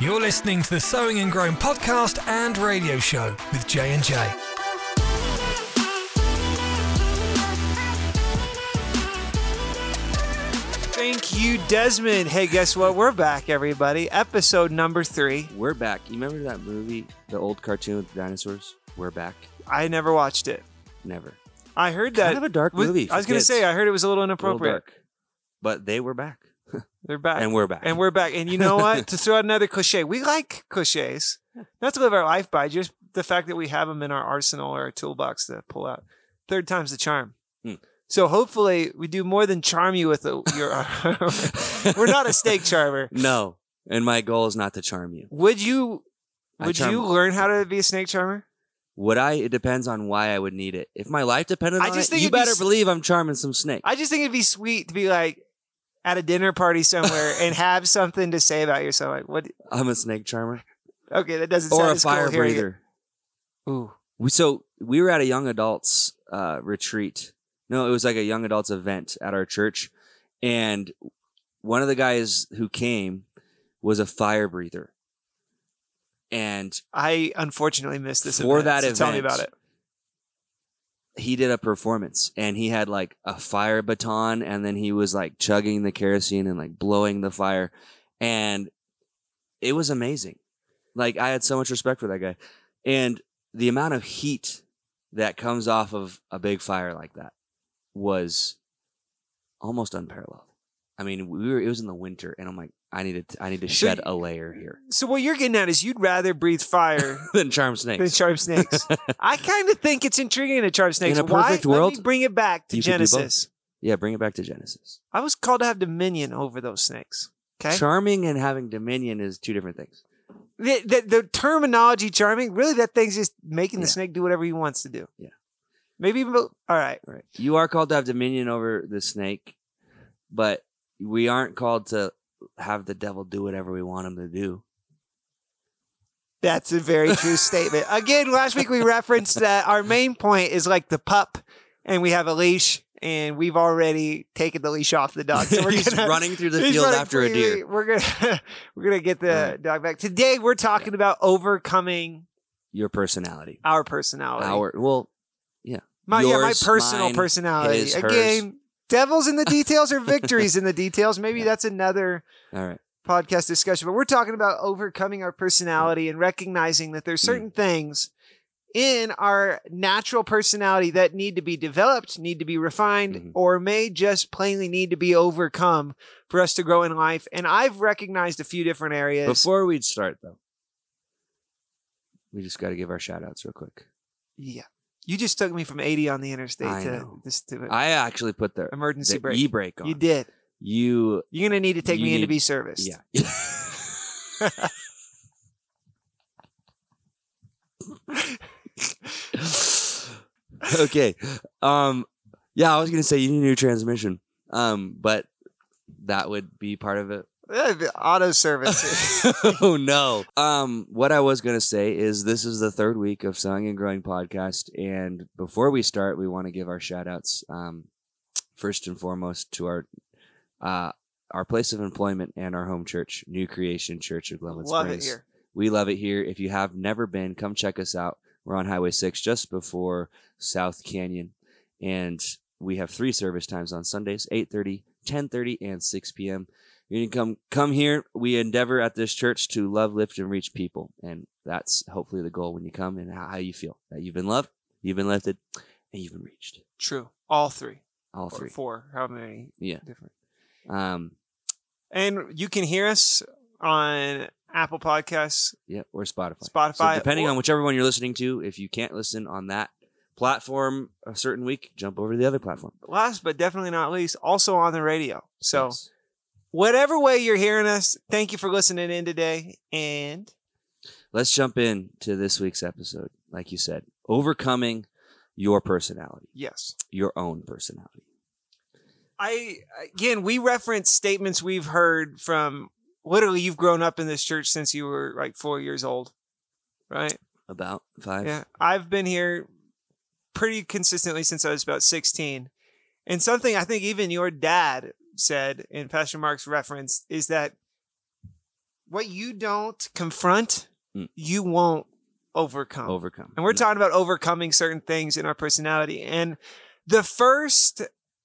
You're listening to the Sowing and Growing podcast and radio show with J and J. Thank you, Desmond. Hey, guess what? We're back, everybody. Episode number three. We're back. You remember that movie, the old cartoon with the dinosaurs? We're back. I never watched it. Never. I heard that Kind of a dark was- movie. I was going to say, I heard it was a little a little inappropriate. dark. But they were back. They're back. And we're back. And we're back. And you know what? to throw out another cliche, we like cliches. Not to live our life by, just the fact that we have them in our arsenal or our toolbox to pull out. Third time's the charm. Hmm. So hopefully we do more than charm you with a, your. we're not a snake charmer. No. And my goal is not to charm you. Would you? Would you learn how to be a snake charmer? Would I? It depends on why I would need it. If my life depended on I just it, think you be better s- believe I'm charming some snake. I just think it'd be sweet to be like at a dinner party somewhere and have something to say about yourself. Like, what? I'm a snake charmer. Okay, that doesn't Or sound a as cool fire breather. Ooh, We so we were at a young adults uh, retreat. No, it was like a young adults event at our church, and one of the guys who came was a fire breather. And I unfortunately missed this. For event, that so tell me about it. He did a performance and he had like a fire baton and then he was like chugging the kerosene and like blowing the fire. And it was amazing. Like i had so much respect for that guy. And the amount of heat that comes off of a big fire like that was almost unparalleled. I mean we were it was in the winter and i'm like i needed to, i need to So shed a layer here So what you're getting at is you'd rather breathe fire than charm than snakes charm snakes. I kind of think it's intriguing to charm snakes. In a Why? perfect Let me world, bring it back to you could do both. Genesis. yeah bring it back to genesis I was called to have dominion over those snakes. Okay. charming and having dominion is two different things the, the, the terminology charming, really, that thing's just making the Yeah. snake do whatever he wants to do. Yeah. Maybe even. All right. Right. You are called to have dominion over the snake, but we aren't called to have the devil do whatever we want him to do. That's a very true statement. Again, last week we referenced that our main point is like the pup, and we have a leash, and we've already taken the leash off the dog. So we're He's gonna, running through the field after a deer. We're gonna we're gonna get the Right. dog back. Today we're talking about overcoming Your personality. our personality. Our well, my yeah, my personal mine, personality. his, hers. Devils in the details or victories in the details. Maybe that's another all right. podcast discussion, but we're talking about overcoming our personality and recognizing that Mm. there's certain things in our natural personality that need to be developed, need to be refined, Mhm. or may just plainly need to be overcome for us to grow in life. And I've recognized a few different areas. Before we start though, we just got to give our shout outs real quick. yeah. You just took me from 80 on the interstate I to know. this to I actually put the, emergency the brake. e brake on. you did. You You're going to need to take You me in to be serviced. yeah. okay. Um yeah, I was gonna say you need a new transmission. Um, but that would be part of it. Auto service. oh no. Um, what I was gonna say is this is the third week of Sowing and Growing podcast, and before we start, we want to give our shout outs. Um, first and foremost to our uh our place of employment and our home church, New Creation Church of Glenwood Love it Springs. here. We love it here. If you have never been, come check us out. We're on Highway 6 just before South Canyon. And we have three service times on Sundays, 8.30, 10.30, and 6 p.m. You can come come here. We endeavor at this church to love, lift, and reach people. And that's hopefully the goal when you come and how, you feel. That you've been loved, you've been lifted, and you've been reached. True. All three. All Or three. four. How many Yeah. different? Um, And you can hear us on Apple Podcasts, yeah, or Spotify. Spotify. So depending or- on whichever one you're listening to, if you can't listen on that platform a certain week, jump over to the other platform. last but definitely not least, also on the radio. So Yes. Whatever way you're hearing us, thank you for listening in today. And let's jump in to this week's episode. Like you said, overcoming your personality, yes, your own personality. I again we reference statements we've heard from literally you've grown up in this church since you were like four years old, right? About five. Yeah, I've been here pretty consistently since I was about 16. And something I think even your dad said, and Pastor Mark's reference is that what you don't confront, Mm. you won't overcome. Overcome. And we're No. talking about overcoming certain things in our personality. And the first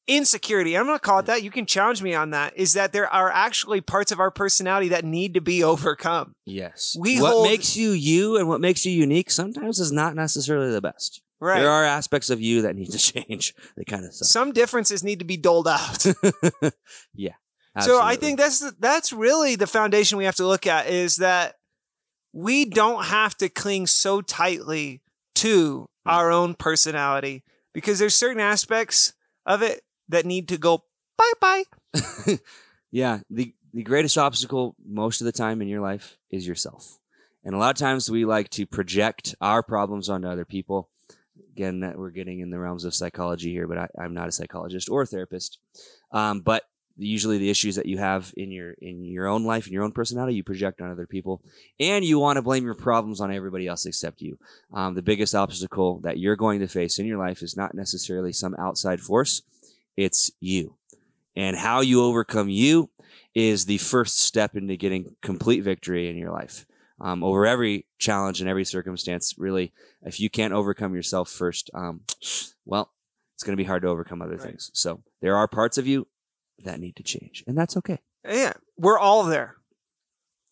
insecurity, I'm going to call it that, you can challenge me on that, is that there are actually parts of our personality that need to be overcome. Yes. We what hold- makes you you and what makes you unique sometimes is not necessarily the best. Right. There are aspects of you that need to change. They kind of suck. Some differences need to be doled out. yeah. So I think that's that's really the foundation we have to look at is that we don't have to cling so tightly to Hmm. our own personality because there's certain aspects of it that need to go bye bye. yeah, the the greatest obstacle most of the time in your life is yourself. And a lot of times we like to project our problems onto other people. Again, that we're getting in the realms of psychology here, but I, I'm not a psychologist or a therapist. Um, but usually the issues that you have in your in your own life and your own personality you project on other people and you want to blame your problems on everybody else except you. Um, the biggest obstacle that you're going to face in your life is not necessarily some outside force it's you. And how you overcome you is the first step into getting complete victory in your life um, over every challenge and every circumstance really if you can't overcome yourself first um, well it's going to be hard to overcome other Right. things so there are parts of you that need to change and that's okay Yeah, we're all there.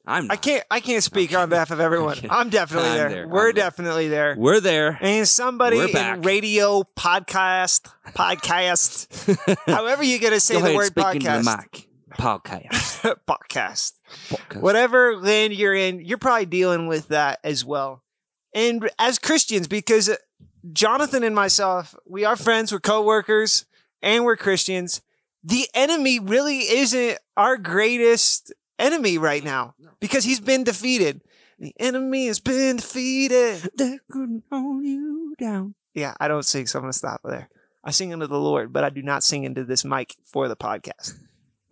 i'm I can't I can't speak Okay. on behalf of everyone. I'm definitely I'm there. there. We're I'm definitely there. we're there And somebody in radio, podcast, podcast, however you're gonna say Go the word podcast. the podcast. podcast podcast. Whatever land you're in, you're probably dealing with that as well. And as Christians, because uh, Jonathan and myself, we are friends, we're co-workers, and we're Christians. The enemy really isn't our greatest enemy right now because he's been defeated. The enemy has been defeated. couldn't hold you down Yeah, I don't sing, so I'm gonna stop there. I sing unto the Lord, but I do not sing into this mic for the podcast.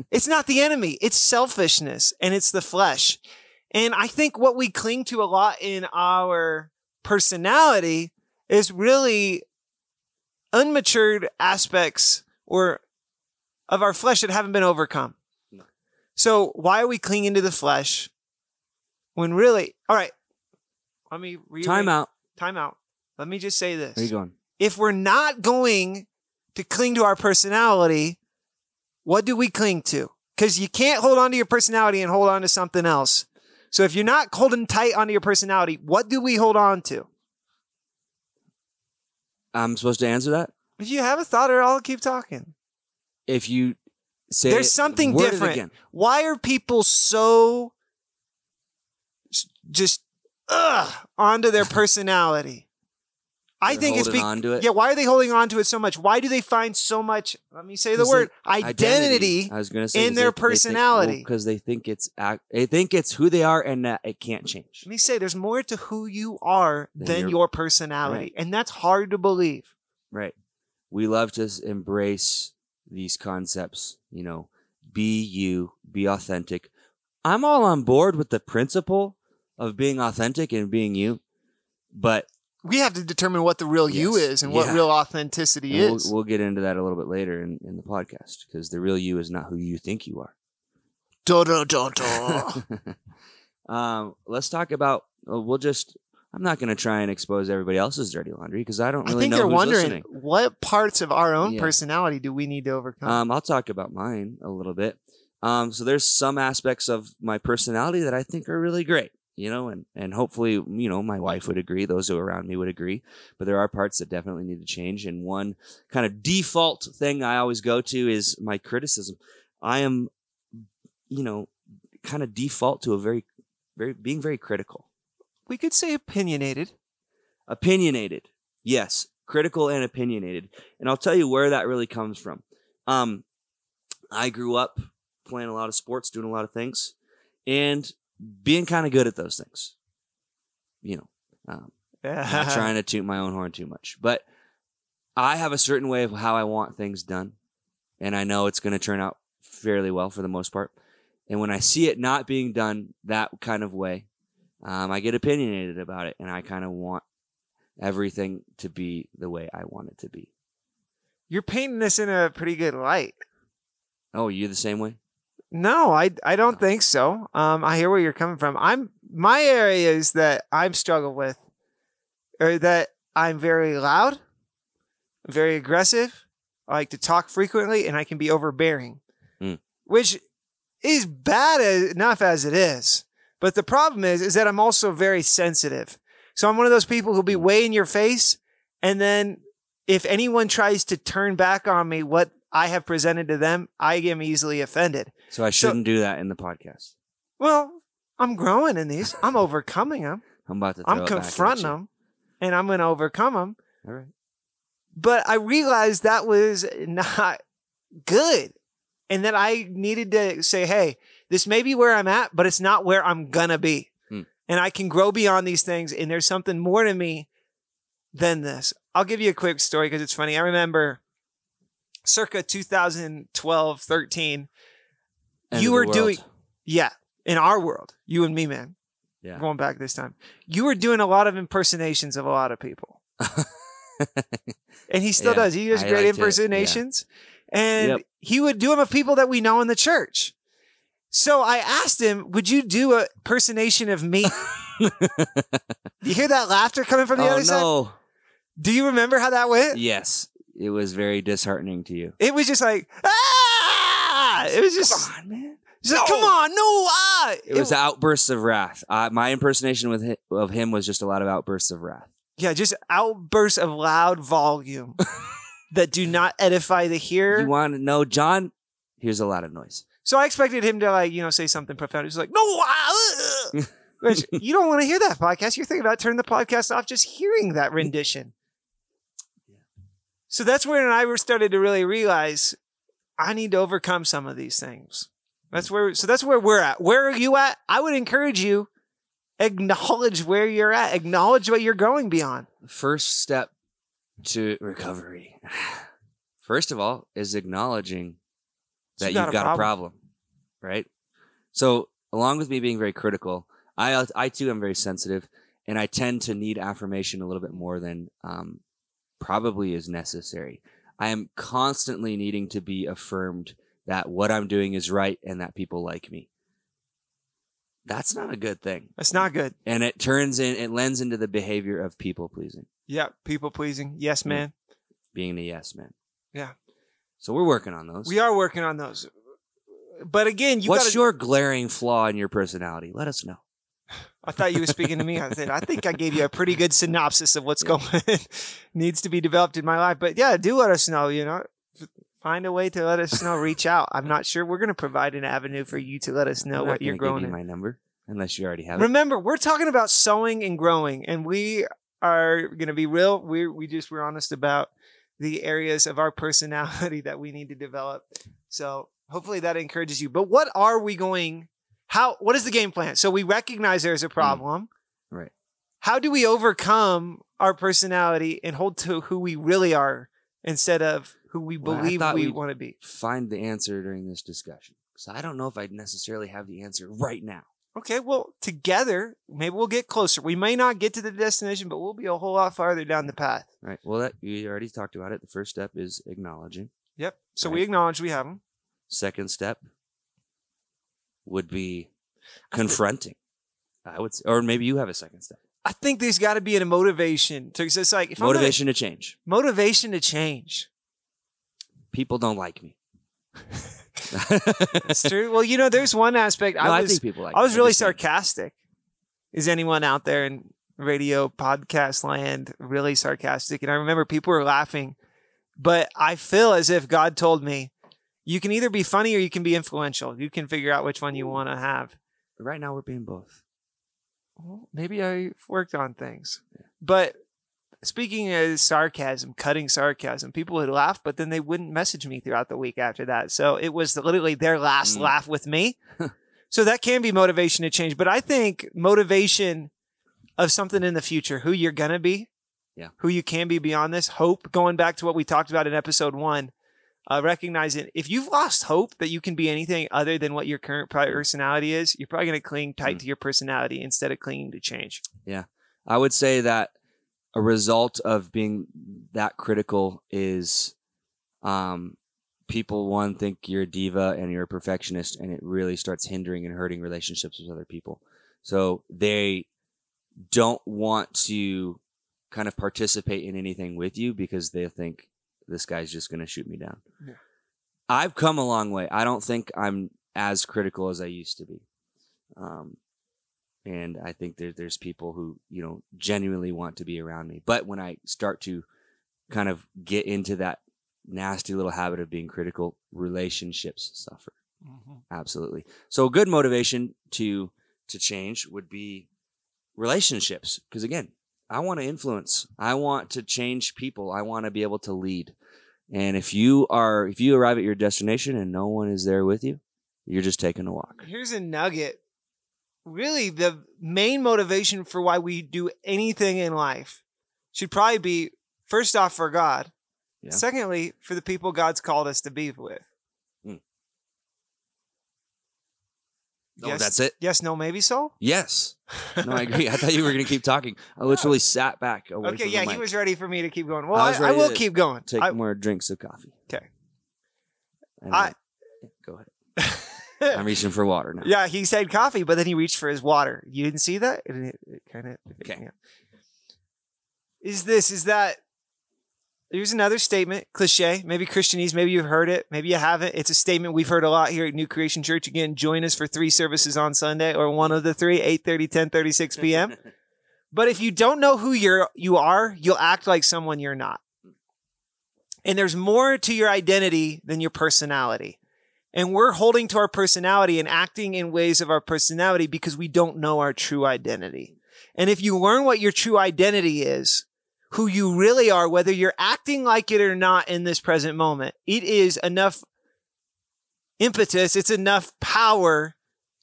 It's not the enemy, it's selfishness and it's the flesh. And I think what we cling to a lot in our personality is really unmatured aspects or of our flesh that haven't been overcome. No. So why are we clinging to the flesh when really all right? Let me rearrange- time out time out. Let me just say this. where you going If we're not going to cling to our personality, what do we cling to? Because you can't hold on to your personality and hold on to something else. So if you're not holding tight onto your personality, what do we hold on to? i'm supposed to answer that If you have a thought, or I'll keep talking. if you say There's it- something different. again. Why are people so just ugh onto their personality? I They're think it's holding be- on to it. yeah. Why are they holding on to it so much? Why do they find so much? Let me say the they- word identity. I was to say in their personality. because they think it's act, they think it's who they are and that it can't change. Let me say, there's more to who you are Than than your- your personality, and that's hard to believe. Right. We love to embrace these concepts. You know, be you, be authentic. I'm all on board with the principle of being authentic and being you, but We have to determine what the real you is and what real authenticity and is. we'll, we'll get into that a little bit later in, in the podcast because the real you is not who you think you are. Do, do, do, do. um, let's talk about. uh, We'll just. I'm not going to try and expose everybody else's dirty laundry because I don't I really think know who's wondering listening. what parts of our own Yeah. personality do we need to overcome. Um, I'll talk about mine a little bit. Um, so there's some aspects of my personality that I think are really great, you know, and and hopefully, you know, my wife would agree, those who are around me would agree. But there are parts that definitely need to change. And one kind of default thing I always go to is my criticism. I am, you know, kind of default to a very, very being very critical. we could say opinionated. opinionated yes critical and opinionated and i'll tell you where that really comes from um i grew up playing a lot of sports doing a lot of things and being kind of good at those things. You know um, not trying to toot my own horn too much. But i have a certain way of how i want things done and i know it's going to turn out fairly well for the most part. And when i see it not being done that kind of way um, i get opinionated about it and i kind of want everything to be the way i want it to be. You're painting this in a pretty good light. oh you the same way No, I I don't think so. Um, I hear where you're coming from. I'm my areas that I'm struggle with, are that I'm very loud, very aggressive. I like to talk frequently, and I can be overbearing, Mm. which is bad as, enough as it is. But the problem is, is that I'm also very sensitive. So I'm one of those people who'll be way in your face, and then if anyone tries to turn back on me what I have presented to them, I am easily offended. So I shouldn't do that in the podcast. Well, I'm growing in these. I'm overcoming them. I'm about to. Throw I'm it back at confronting them, and I'm going to overcome them. All right. But I realized that was not good, and that I needed to say, "Hey, this may be where I'm at, but it's not where I'm gonna be, Hmm. and I can grow beyond these things. And there's something more to me than this." I'll give you a quick story because it's funny. I remember circa 2012, 13. You were doing Yeah, in our world, you and me, man. Yeah. Going back this time, you were doing a lot of impersonations of a lot of people, and he still Yeah, does. He does I great it, yeah. impersonations, and Yep. he would do them of people that we know in the church. So I asked him, "Would you do a impersonation of me?" you hear that laughter coming from the oh other side? Do you remember how that went? Yes, it was very disheartening to you. It was just like ah! It was just, on, like, come on, no ah! It was outbursts of wrath. Uh, my impersonation with hi- of him was just a lot of outbursts of wrath. Yeah, just outbursts of loud volume that do not edify the hearer. You want to know, John? Here's a lot of noise. so I expected him to like, you know, say something profound. He's like, no, ah, ugh." Which you don't want to hear that podcast. You're thinking about turning the podcast off just hearing that rendition. So that's when I started to really realize I need to overcome some of these things. That's where so that's where we're at. Where are you at? I would encourage you acknowledge where you're at. Acknowledge what you're going beyond. First step to recovery. First of all, is acknowledging that You got you've a got problem. a problem, right? So, along with me being very critical, I I too am very sensitive, and I tend to need affirmation a little bit more than um, probably is necessary. I am constantly needing to be affirmed that what I'm doing is right and that people like me. That's not a good thing, That's not good. and it turns in it lends into the behavior of people pleasing, Yeah, people pleasing. Yes, man. being the yes man. Yeah. So we're working on those. We are working on those. But again, you What's gotta, your glaring flaw in your personality? Let us know. I thought you were speaking to me. I said, I think I gave you a pretty good synopsis of what's going needs to be developed in my life. But yeah, do let us know, you know. Find a way to let us know. Reach out. I'm not sure. We're going to provide an avenue for you to let us know I'm what you're growing give you my number unless you already have it. Remember, we're talking about sowing and growing, and we are going to be real. We we just we're honest about the areas of our personality that we need to develop. So hopefully that encourages you. But what are we going? How? What is the game plan? So we recognize there's a mm. problem. Right. How do we overcome our personality and hold to who we really are instead of who we Well, believe we want to be? Find the answer during this discussion. So I don't know if I'd necessarily have the answer right now. Okay, well, together, maybe we'll get closer. We may not get to the destination, but we'll be a whole lot farther down the path. Right. Well, that you already talked about it. The first step is acknowledging. Yep. So we acknowledge we have them. Second step would be confronting. I would, say, or maybe you have a second step. I think there's got to be a motivation to. 'cause It's like if I'm gonna- Motivation to change. motivation to change. People don't like me. That's true. Well, you know, there's one aspect No, I I, was. think people like. I was I'm really sarcastic. Is anyone out there in radio podcast land really sarcastic? And I remember people were laughing, but I feel as if God told me, "You can either be funny or you can be influential. You can figure out which one you want to have." But Right now, we're being both. well, maybe I worked on things. But speaking of sarcasm, cutting sarcasm, people would laugh, but then they wouldn't message me throughout the week after that. So it was literally their last Mm. laugh with me. so that can be motivation to change. But I think motivation of something in the future, who you're going to be, Yeah. who you can be beyond this, hope, going back to what we talked about in episode one. Uh, recognizing if you've lost hope that you can be anything other than what your current personality is, you're probably going to cling tight Mm. to your personality instead of clinging to change. Yeah. I would say that a result of being that critical is um, people one think you're a diva and you're a perfectionist and it really starts hindering and hurting relationships with other people. So they don't want to kind of participate in anything with you because they think this guy's just going to shoot me down. Yeah. i've come a long way. I don't think i'm as critical as i used to be. Um, and i think there, there's people who you know genuinely want to be around me but when i start to kind of get into that nasty little habit of being critical, relationships suffer. Mm-hmm. Absolutely. So a good motivation to to change would be relationships because again, I want to influence. I want to change people. I want to be able to lead. And if you are if you arrive at your destination and no one is there with you, you're just taking a walk. Here's a nugget. Really, the main motivation for why we do anything in life should probably be first off for God. Yeah. Secondly, for the people God's called us to be with. Hmm. Yes, Oh, that's it. Yes, no, maybe so. Yes. No, I agree. I thought you were going to keep talking. I literally sat back Okay, yeah, he was ready for me to keep going. Well, I I, I will keep going. Take I- more drinks of coffee. Okay. I- then- go ahead. I'm reaching for water now. Yeah, he said coffee, but then he reached for his water. You didn't see that? It, it, it kind of. Okay. Is this, is that. Here's another statement, cliche. Maybe Christianese, maybe you've heard it, maybe you haven't. It's a statement we've heard a lot here at New Creation Church. Again, join us for three services on Sunday or one of the three, 8 30, 6 p.m. But if you don't know who you're you are, you'll act like someone you're not. And there's more to your identity than your personality. And we're holding to our personality and acting in ways of our personality because we don't know our true identity. And if you learn what your true identity is, who you really are, whether you're acting like it or not in this present moment, it is enough impetus, it's enough power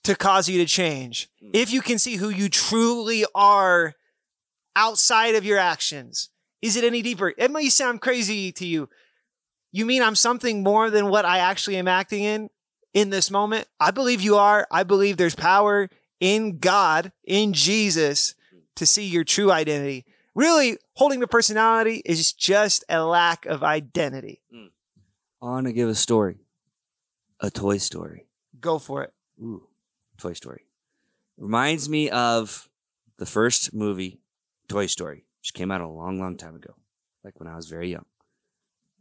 to cause you to change. Hmm. If you can see who you truly are outside of your actions, is it any deeper? It may sound crazy to you. You mean I'm something more than what I actually am acting in in this moment? I believe you are. I believe there's power in God, in Jesus, to see your true identity. Really, holding the personality is just a lack of identity. I want to give a story. A Toy Story. Go for it. Ooh, Toy Story. Reminds me of the first movie, Toy Story, which came out a long, long time ago, like when I was very young.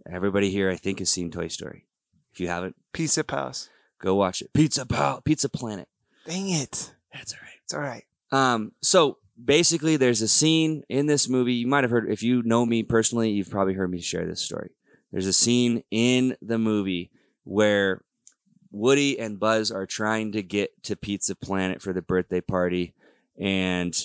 Everybody here, I think, has seen Toy Story. If you haven't, Pizza Palace. go watch it. Pizza Pal, Pizza Planet. Dang it. That's all right. It's all right. Um, so basically, there's a scene in this movie. You might have heard, if you know me personally, you've probably heard me share this story. There's a scene in the movie where Woody and Buzz are trying to get to Pizza Planet for the birthday party. And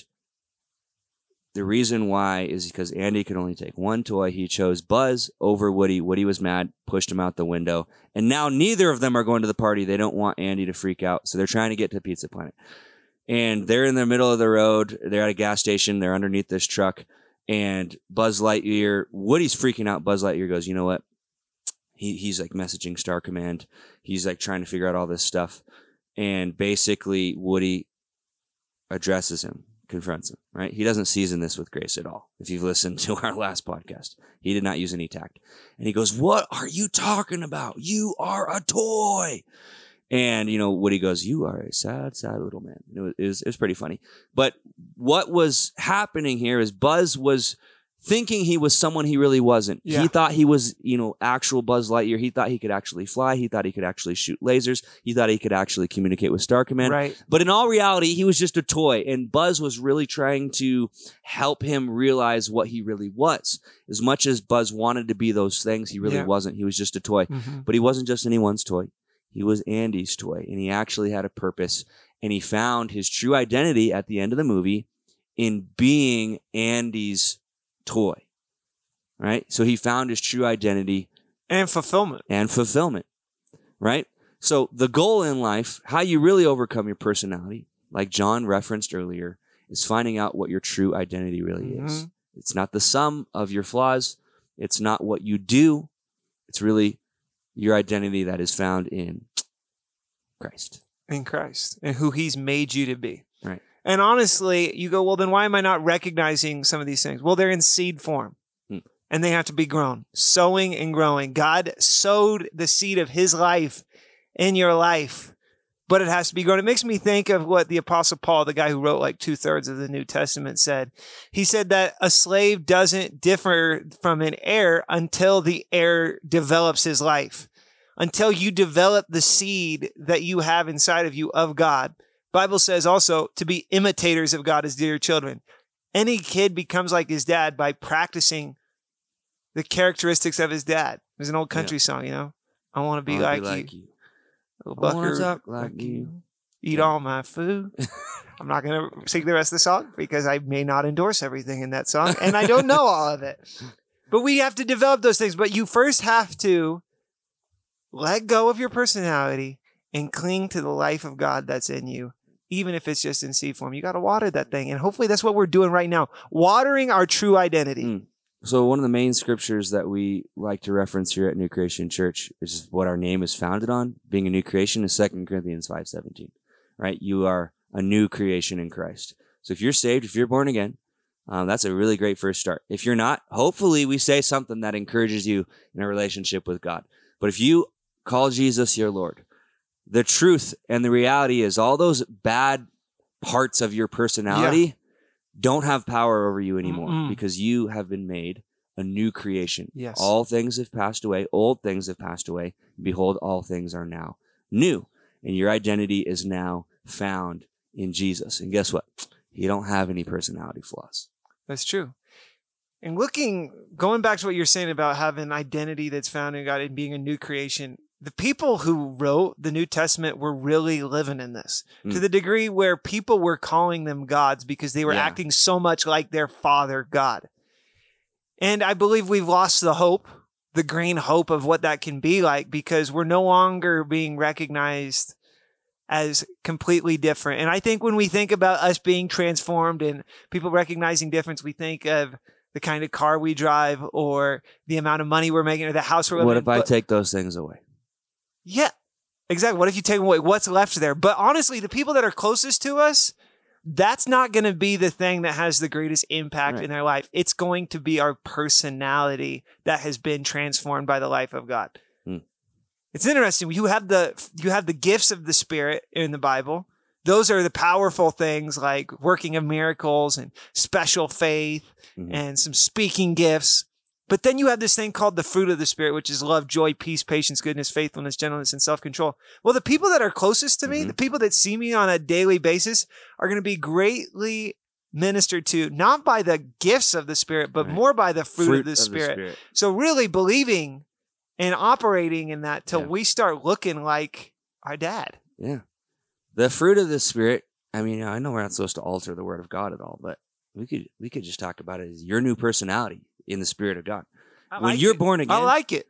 the reason why is because Andy could only take one toy. He chose Buzz over Woody. Woody was mad, pushed him out the window. And now neither of them are going to the party. They don't want Andy to freak out. So they're trying to get to Pizza Planet and they're in the middle of the road. They're at a gas station. They're underneath this truck, and Buzz Lightyear, Woody's freaking out. Buzz Lightyear goes, "You know what?" He he's like messaging Star Command. He's like trying to figure out all this stuff, and basically Woody addresses him, confronts him. Right? He doesn't season this with grace at all. If you've listened to our last podcast, he did not use any tact, and he goes, "What are you talking about? You are a toy." And you know, Woody goes, "You are a sad, sad little man." It was, it was, it was pretty funny. But what was happening here is Buzz was thinking he was someone he really wasn't. Yeah. He thought he was, you know, actual Buzz Lightyear. He thought he could actually fly. He thought he could actually shoot lasers. He thought he could actually communicate with Star Command. right. But in all reality, he was just a toy, and Buzz was really trying to help him realize what he really was. As much as Buzz wanted to be those things, he really Yeah. wasn't. He was just a toy. Mhm. But he wasn't just anyone's toy. He was Andy's toy, and he actually had a purpose. And he found his true identity at the end of the movie in being Andy's toy. Right? So he found his true identity And fulfillment. and fulfillment. Right? So the goal in life, how you really overcome your personality, like John referenced earlier, is finding out what your true identity really is. Mhm. It's not the sum of your flaws. It's not what you do. It's really your identity that is found in Christ. in Christ and who he's made you to be. Right. And honestly, you go, well, then why am I not recognizing some of these things? Well, they're in seed form. Hmm. and they have to be grown, sowing and growing. God sowed the seed of his life in your life, but it has to be grown. It makes me think of what the Apostle Paul, the guy who wrote like two thirds of the New Testament, said. He said that a slave doesn't differ from an heir until the heir develops his life, until you develop the seed that you have inside of you of God. Bible says also to be imitators of God as dear children. Any kid becomes like his dad by practicing the characteristics of his dad. There's an old country song, you know. I want to be, Wanna like, you. Little I wanna talk like you. Eat Yeah. all my food. I'm not going to sing the rest of the song because I may not endorse everything in that song and I don't know all of it. But we have to develop those things. But you first have to let go of your personality and cling to the life of God that's in you, even if it's just in seed form. You got to water that thing. And hopefully that's what we're doing right now watering our true identity. Mm. So one of the main scriptures that we like to reference here at New Creation Church is what our name is founded on. Being a new creation is 2 Corinthians 5:17. Right? You are a new creation in Christ. So if you're saved, if you're born again, um, that's a really great first start. If you're not, hopefully we say something that encourages you in a relationship with God. But if you call Jesus your Lord, the truth and the reality is all those bad parts of your personality don't have power over you anymore Mm-mm. because you have been made a new creation. Yes. All things have passed away, old things have passed away. Behold, all things are now new. And your identity is now found in Jesus. And guess what? You don't have any personality flaws. That's true. And looking, going back to what you're saying about having an identity that's found in God and being a new creation, the people who wrote the New Testament were really living in this to Mm. the degree where people were calling them gods because they were Yeah. acting so much like their father God. And I believe we've lost the hope, the green hope of what that can be like because we're no longer being recognized as completely different. And I think when we think about us being transformed and people recognizing difference, we think of the kind of car we drive or the amount of money we're making or the house we're living What if I But- take those things away? Yeah, exactly. What if you take away what's left there? But honestly, the people that are closest to us, that's not going to be the thing that has the greatest impact Right. in their life. It's going to be our personality that has been transformed by the life of God. Hmm. It's interesting. You have the you have the gifts of the Spirit in the Bible. Those are the powerful things like working of miracles and special faith Mhm. and some speaking gifts. But then you have this thing called the fruit of the Spirit, which is love, joy, peace, patience, goodness, faithfulness, gentleness, and self control. Well, the people that are closest to me, Mhm. the people that see me on a daily basis, are going to be greatly ministered to, not by the gifts of the Spirit, but Right. more by the fruit, of, the, Spirit. So, really believing and operating in that till Yeah. we start looking like our dad. Yeah. The fruit of the spirit. I mean, I know we're not supposed to alter the word of God at all, but we could we could just talk about it as your new personality in the spirit of God. I when like you're it. born again, I like it.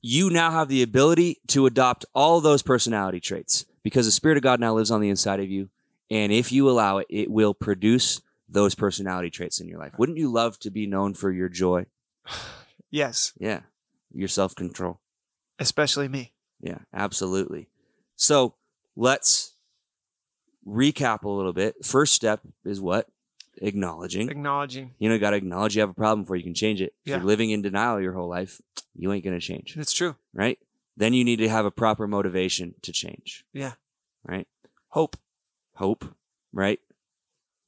you now have the ability to adopt all those personality traits because the spirit of God now lives on the inside of you, and if you allow it, it will produce those personality traits in your life. Wouldn't you love to be known for your joy? Yes, Yeah. Your self-control. especially me. Yeah, absolutely. So let's recap a little bit. First step is what? Acknowledging. Acknowledging. You know, you got to acknowledge you have a problem before you can change it. If Yeah. you're living in denial your whole life, you ain't going to change, It's true. right? Then you need to have a proper motivation to change, Yeah. right? Hope. Hope, right?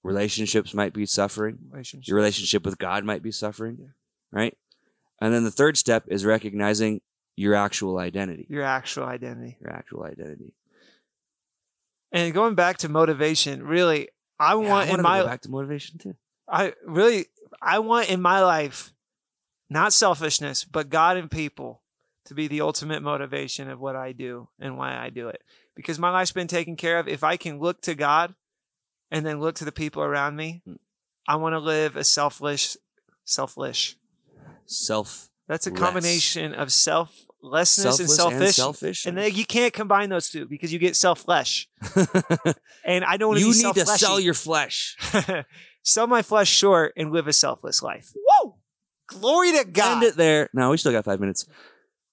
Relationships might be suffering. Relationship. Your relationship with God might be suffering, Yeah. right? And then the third step is recognizing your actual identity. Your actual identity. Your actual identity. And going back to motivation, really, I Yeah, want I in my back to motivation too. I really I want in my life not selfishness, but God and people to be the ultimate motivation of what I do and why I do it. Because my life's been taken care of. If I can look to God and then look to the people around me, Mm. I want to live a selfless selfless. Self That's a Less. combination of selflessness and selfish. and selfish. And then you can't combine those two because you get self-flesh. And I don't want you to be need to sell your flesh. sell my flesh short and live a selfless life. Whoa! Glory to God. End it there. No, we still got five minutes.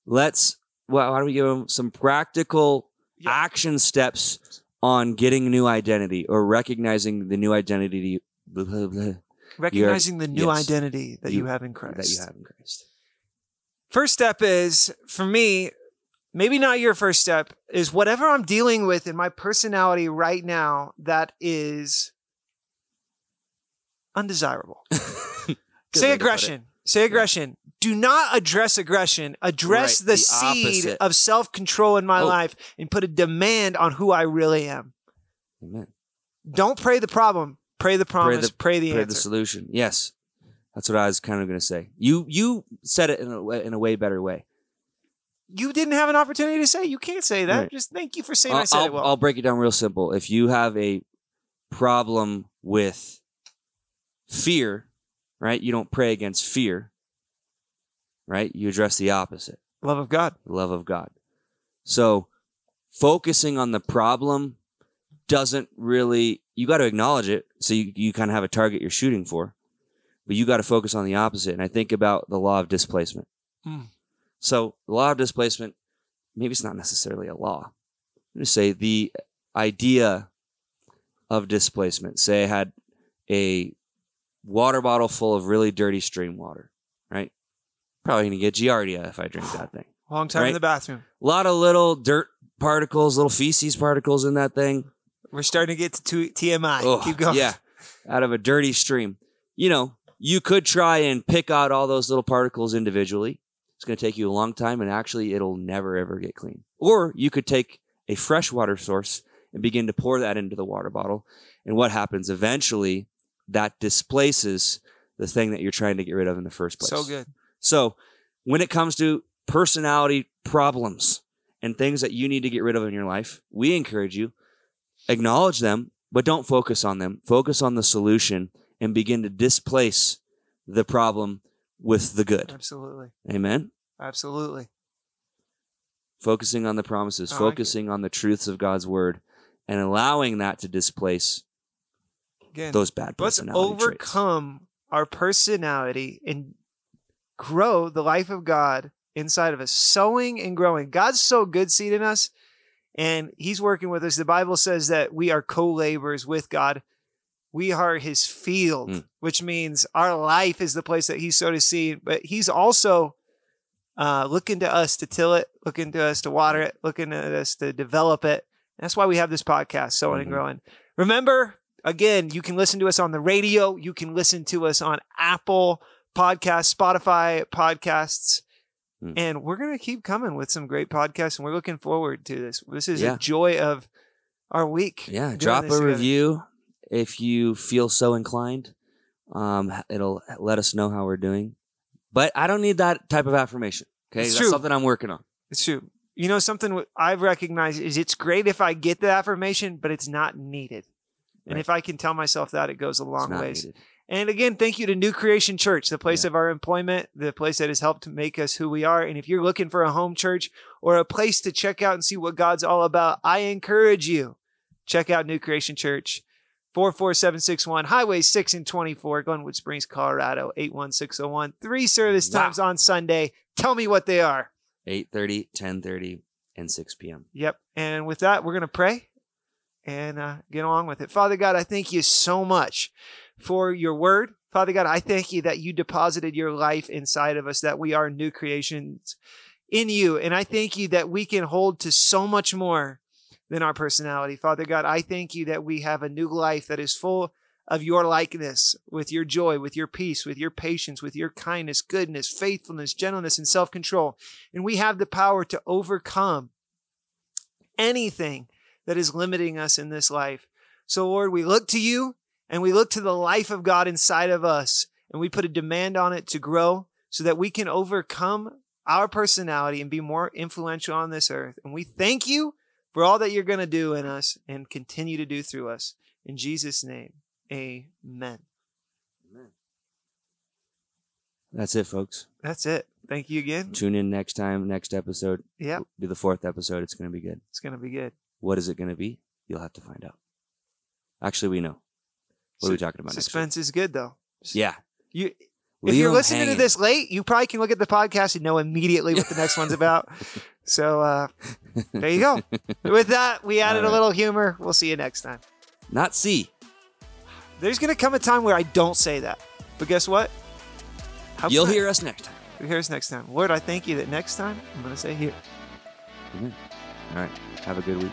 Let's. Well, why don't we give them some practical Yeah. action steps on getting a new identity or recognizing the new identity? Blah, blah, blah. Recognizing the new yes. identity that you, You- have in Christ. that you have in Christ. First step is for me, maybe not your first step, is whatever I'm dealing with in my personality right now that is undesirable. Say way to put it. aggression. Say aggression. Do not address aggression. Address Right, the, the seed opposite. of self control in my Oh. life and put a demand on who I really am. Amen. Don't pray the problem. Pray the promise. Pray the, Pray the answer. solution. Yes, that's what I was kind of going to say. You you said it in a way, in a way better way. you didn't have an opportunity to say. You can't say that. Right. Just thank you for saying I I'll, said I'll- well. I'll break it down real simple. If you have a problem with fear, right? You don't pray against fear, right? You address the opposite, Love of God. love of God. So focusing on the problem doesn't really, you got to acknowledge it. So you, you kind of have a target you're shooting for, but you got to focus on the opposite. And I think about the law of displacement. Hmm. So the law of displacement, maybe it's not necessarily a law. I'm going to say the idea of displacement. Say I had a water bottle full of really dirty stream water, right? Probably going to get giardia if I drink that thing. Long time in the bathroom. A lot of little dirt particles, little feces particles in that thing. We're starting to get to TMI. Oh, Keep going. Yeah, out of a dirty stream. You know, you could try and pick out all those little particles individually. It's going to take you a long time, and actually, it'll never ever get clean. Or you could take a fresh water source and begin to pour that into the water bottle. And what happens eventually? That displaces the thing that you're trying to get rid of in the first place. So good. So, when it comes to personality problems and things that you need to get rid of in your life, we encourage you acknowledge them, but don't focus on them. Focus on the solution and begin to displace the problem with the good. Absolutely. Amen. Absolutely. Focusing on the promises, I like focusing on the truths of God's word, and allowing that to displace Again, those bad let's personality traits. overcome our personality and grow the life of God inside of us, sowing and growing. God's so good seed in us, and He's working with us. The Bible says that we are co laborers with God. We are His field, Mm. which means our life is the place that He sowed His seed, but He's also uh, looking to us to till it, looking to us to water it, looking at us to develop it. That's why we have this podcast, Sowing and Mhm. Growing. Remember, again, you can listen to us on the radio. You can listen to us on Apple Podcasts, Spotify podcasts. Hmm. And we're going to keep coming with some great podcasts. And we're looking forward to this. This is Yeah. a joy of our week. Yeah, drop a together. review if you feel so inclined. Um, it'll let us know how we're doing. But I don't need that type of affirmation. Okay, It's that's true. something I'm working on. It's true. You know, something I've recognized is it's great if I get the affirmation, but it's not needed. And Right. if I can tell myself that, it goes a long ways. needed. And again, thank you to New Creation Church, the place Yeah. of our employment, the place that has helped make us who we are. And if you're looking for a home church or a place to check out and see what God's all about, I encourage you check out New Creation Church. 44761 Highway 6 and 24, Glenwood Springs, Colorado, 81601. Three service Wow. times on Sunday. Tell me what they are. 8.30, 10.30, and 6 p.m. Yep. And with that, we're going to pray and uh, get along with it. Father God, I thank you so much for your word. Father God, I thank you that you deposited your life inside of us, that we are new creations in you. And I thank you that we can hold to so much more than our personality. Father God, I thank you that we have a new life that is full of your likeness, with your joy, with your peace, with your patience, with your kindness, goodness, faithfulness, gentleness, and self control. And we have the power to overcome anything that is limiting us in this life. So, Lord, we look to you and we look to the life of God inside of us and we put a demand on it to grow so that we can overcome our personality and be more influential on this earth. And we thank you for all that you're going to do in us and continue to do through us. In Jesus' name, amen. That's it, folks. That's it. Thank you again. Tune in next time, next episode. Yeah, It'll Be the fourth episode. It's going to be good. it's going to be good. What is it going to be? You'll have to find out. Actually, we know. What are we talking about next? Suspense is good, though. Yeah. You, if Leave you're listening hanging. to this late, you probably can look at the podcast and know immediately what the next one's about. So uh, there you go. With that, we added All a little humor. We'll see you next time. Not see. There's going to come a time where I don't say that. But guess what? How You'll hear us next time. You'll hear us next time. Lord, I thank you that next time I'm going to say here. Amen. All right. Have a good week.